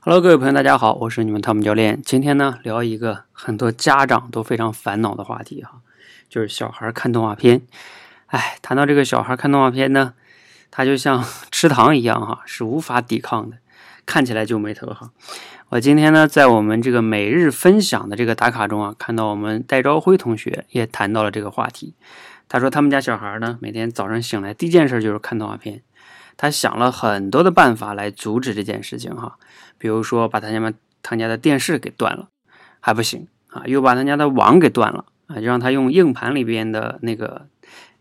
Hello，各位朋友，大家好，我是你们汤姆教练。今天呢，聊一个很多家长都非常烦恼的话题哈，就是小孩看动画片。哎，谈到这个小孩看动画片呢，他就像吃糖一样哈，是无法抵抗的，看起来就没头哈。我今天呢，在我们这个每日分享的这个打卡中啊，看到我们戴朝辉同学也谈到了这个话题。他说他们家小孩呢，每天早上醒来第一件事就是看动画片。他想了很多的办法来阻止这件事情哈，比如说把他家他家的电视给断了，还不行啊，又把他家的网给断了啊，就让他用硬盘里边的那个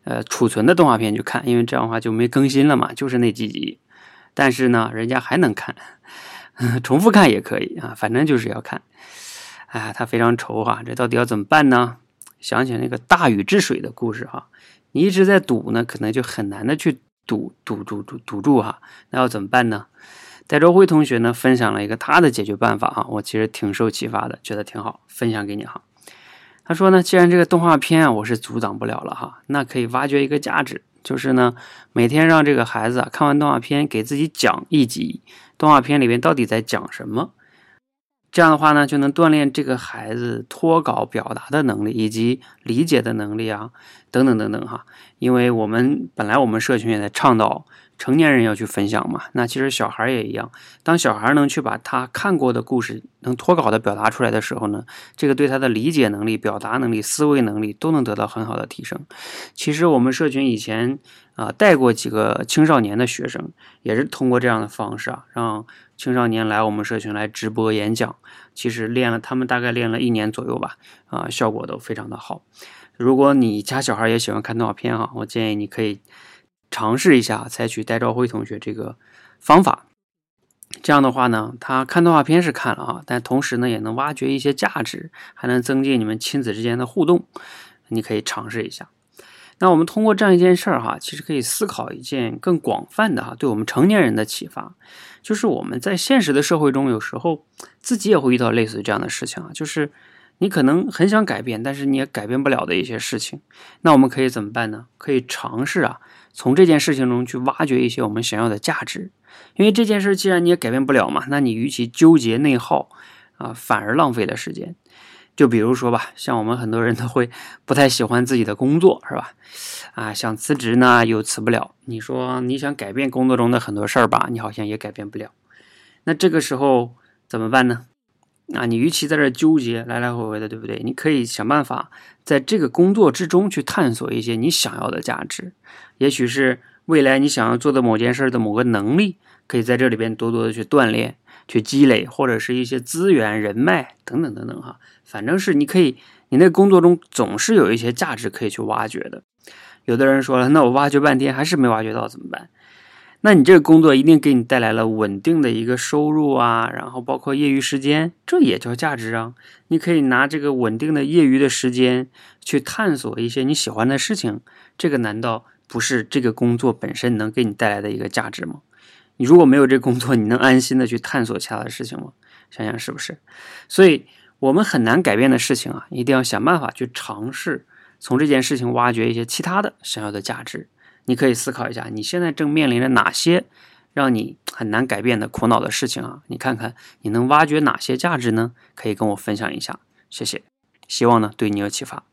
呃储存的动画片去看，因为这样的话就没更新了嘛，就是那几集。但是呢，人家还能看，重复看也可以啊，反正就是要看。哎，他非常愁哈，这到底要怎么办呢？想起那个大禹治水的故事哈，你一直在堵呢，可能就很难的去。堵堵住堵堵住哈，那要怎么办呢？戴周辉同学呢分享了一个他的解决办法哈，我其实挺受启发的，觉得挺好，分享给你哈。他说呢，既然这个动画片啊我是阻挡不了了哈，那可以挖掘一个价值，就是呢每天让这个孩子啊看完动画片给自己讲一集，动画片里面到底在讲什么。这样的话呢，就能锻炼这个孩子脱稿表达的能力，以及理解的能力啊，等等等等哈。因为我们本来我们社群也在倡导成年人要去分享嘛，那其实小孩儿也一样。当小孩儿能去把他看过的故事能脱稿的表达出来的时候呢，这个对他的理解能力、表达能力、思维能力都能得到很好的提升。其实我们社群以前啊带过几个青少年的学生，也是通过这样的方式啊，让青少年来我们社群来直播演讲。其实练了，他们大概练了一年左右吧，啊，效果都非常的好。如果你家小孩也喜欢看动画片哈，我建议你可以尝试一下，采取戴兆辉同学这个方法。这样的话呢，他看动画片是看了啊，但同时呢，也能挖掘一些价值，还能增进你们亲子之间的互动。你可以尝试一下。那我们通过这样一件事儿哈，其实可以思考一件更广泛的哈，对我们成年人的启发，就是我们在现实的社会中，有时候自己也会遇到类似于这样的事情啊，就是。你可能很想改变，但是你也改变不了的一些事情，那我们可以怎么办呢？可以尝试啊，从这件事情中去挖掘一些我们想要的价值。因为这件事既然你也改变不了嘛，那你与其纠结内耗啊，反而浪费了时间。就比如说吧，像我们很多人都会不太喜欢自己的工作，是吧？啊，想辞职呢又辞不了。你说你想改变工作中的很多事儿吧，你好像也改变不了。那这个时候怎么办呢？啊，你与其在这纠结来来回回的，对不对？你可以想办法在这个工作之中去探索一些你想要的价值，也许是未来你想要做的某件事的某个能力，可以在这里边多多的去锻炼、去积累，或者是一些资源、人脉等等等等哈。反正是你可以，你那工作中总是有一些价值可以去挖掘的。有的人说了，那我挖掘半天还是没挖掘到，怎么办？那你这个工作一定给你带来了稳定的一个收入啊，然后包括业余时间，这也叫价值啊。你可以拿这个稳定的业余的时间去探索一些你喜欢的事情，这个难道不是这个工作本身能给你带来的一个价值吗？你如果没有这工作，你能安心的去探索其他的事情吗？想想是不是？所以，我们很难改变的事情啊，一定要想办法去尝试，从这件事情挖掘一些其他的想要的价值。你可以思考一下，你现在正面临着哪些让你很难改变的苦恼的事情啊？你看看你能挖掘哪些价值呢？可以跟我分享一下，谢谢。希望呢对你有启发。